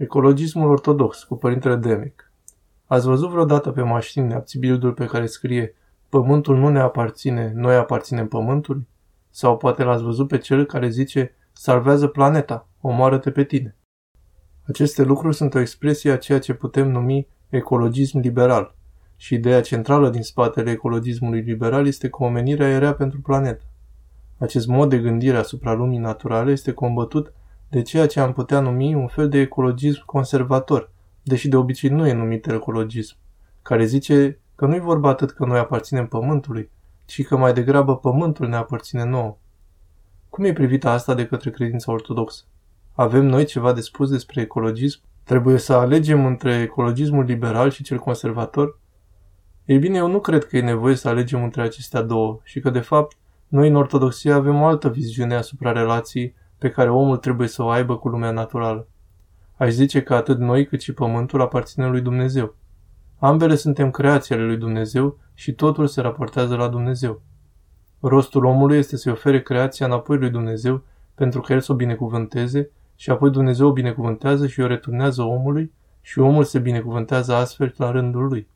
Ecologismul ortodox cu părintele Demic. Ați văzut vreodată pe mașini abțibildul pe care scrie Pământul nu ne aparține, noi aparținem pământului? Sau poate l-ați văzut pe cel care zice Salvează planeta, omoară-te pe tine. Aceste lucruri sunt o expresie a ceea ce putem numi ecologism liberal. Și ideea centrală din spatele ecologismului liberal este că omenirea e rea pentru planetă. Acest mod de gândire asupra lumii naturale este combătut de ceea ce am putea numi un fel de ecologism conservator, deși de obicei nu e numit ecologism, care zice că nu-i vorba atât că noi aparținem pământului, ci că mai degrabă pământul ne aparține nouă. Cum e privită asta de către credința ortodoxă? Avem noi ceva de spus despre ecologism? Trebuie să alegem între ecologismul liberal și cel conservator? Ei bine, eu nu cred că e nevoie să alegem între acestea două și că, de fapt, noi în ortodoxie avem o altă viziune asupra relației pe care omul trebuie să o aibă cu lumea naturală. Aș zice că atât noi cât și pământul aparține lui Dumnezeu. Ambele suntem creații ale lui Dumnezeu și totul se raportează la Dumnezeu. Rostul omului este să-i ofere creația înapoi lui Dumnezeu pentru că el să o binecuvânteze și apoi Dumnezeu o binecuvântează și o returnează omului și omul se binecuvântează astfel la rândul lui.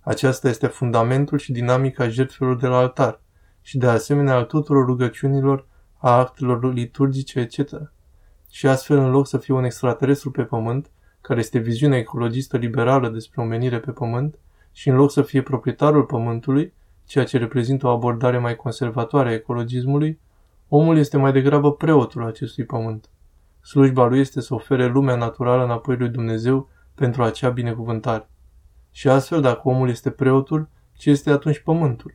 Aceasta este fundamentul și dinamica jertfelor de la altar și de asemenea al tuturor rugăciunilor a actelor liturgice, etc. Și astfel, în loc să fie un extraterestru pe pământ, care este viziunea ecologistă liberală despre omenire pe pământ, și în loc să fie proprietarul pământului, ceea ce reprezintă o abordare mai conservatoare a ecologismului, omul este mai degrabă preotul acestui pământ. Slujba lui este să ofere lumea naturală înapoi lui Dumnezeu pentru acea binecuvântare. Și astfel, dacă omul este preotul, ce este atunci pământul?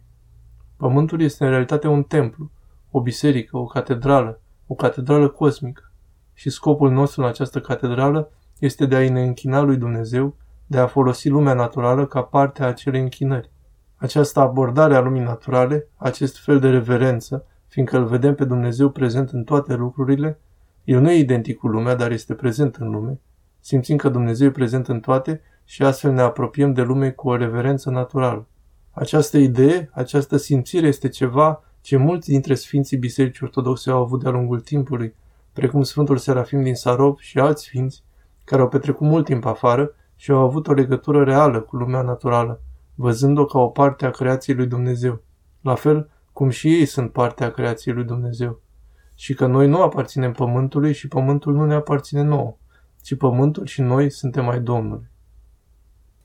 Pământul este în realitate un templu, o biserică, o catedrală, o catedrală cosmică. Și scopul nostru în această catedrală este de a-i ne închina lui Dumnezeu, de a folosi lumea naturală ca parte a acelei închinări. Această abordare a lumii naturale, acest fel de reverență, fiindcă îl vedem pe Dumnezeu prezent în toate lucrurile, el nu e identic cu lumea, dar este prezent în lume. Simțim că Dumnezeu e prezent în toate și astfel ne apropiem de lume cu o reverență naturală. Această idee, această simțire este ceva ce mulți dintre Sfinții Bisericii Ortodoxe au avut de-a lungul timpului, precum Sfântul Serafim din Sarov și alți sfinți, care au petrecut mult timp afară și au avut o legătură reală cu lumea naturală, văzând-o ca o parte a creației lui Dumnezeu, la fel cum și ei sunt parte a creației lui Dumnezeu. Și că noi nu aparținem pământului și pământul nu ne aparține nouă, ci pământul și noi suntem ai Domnului.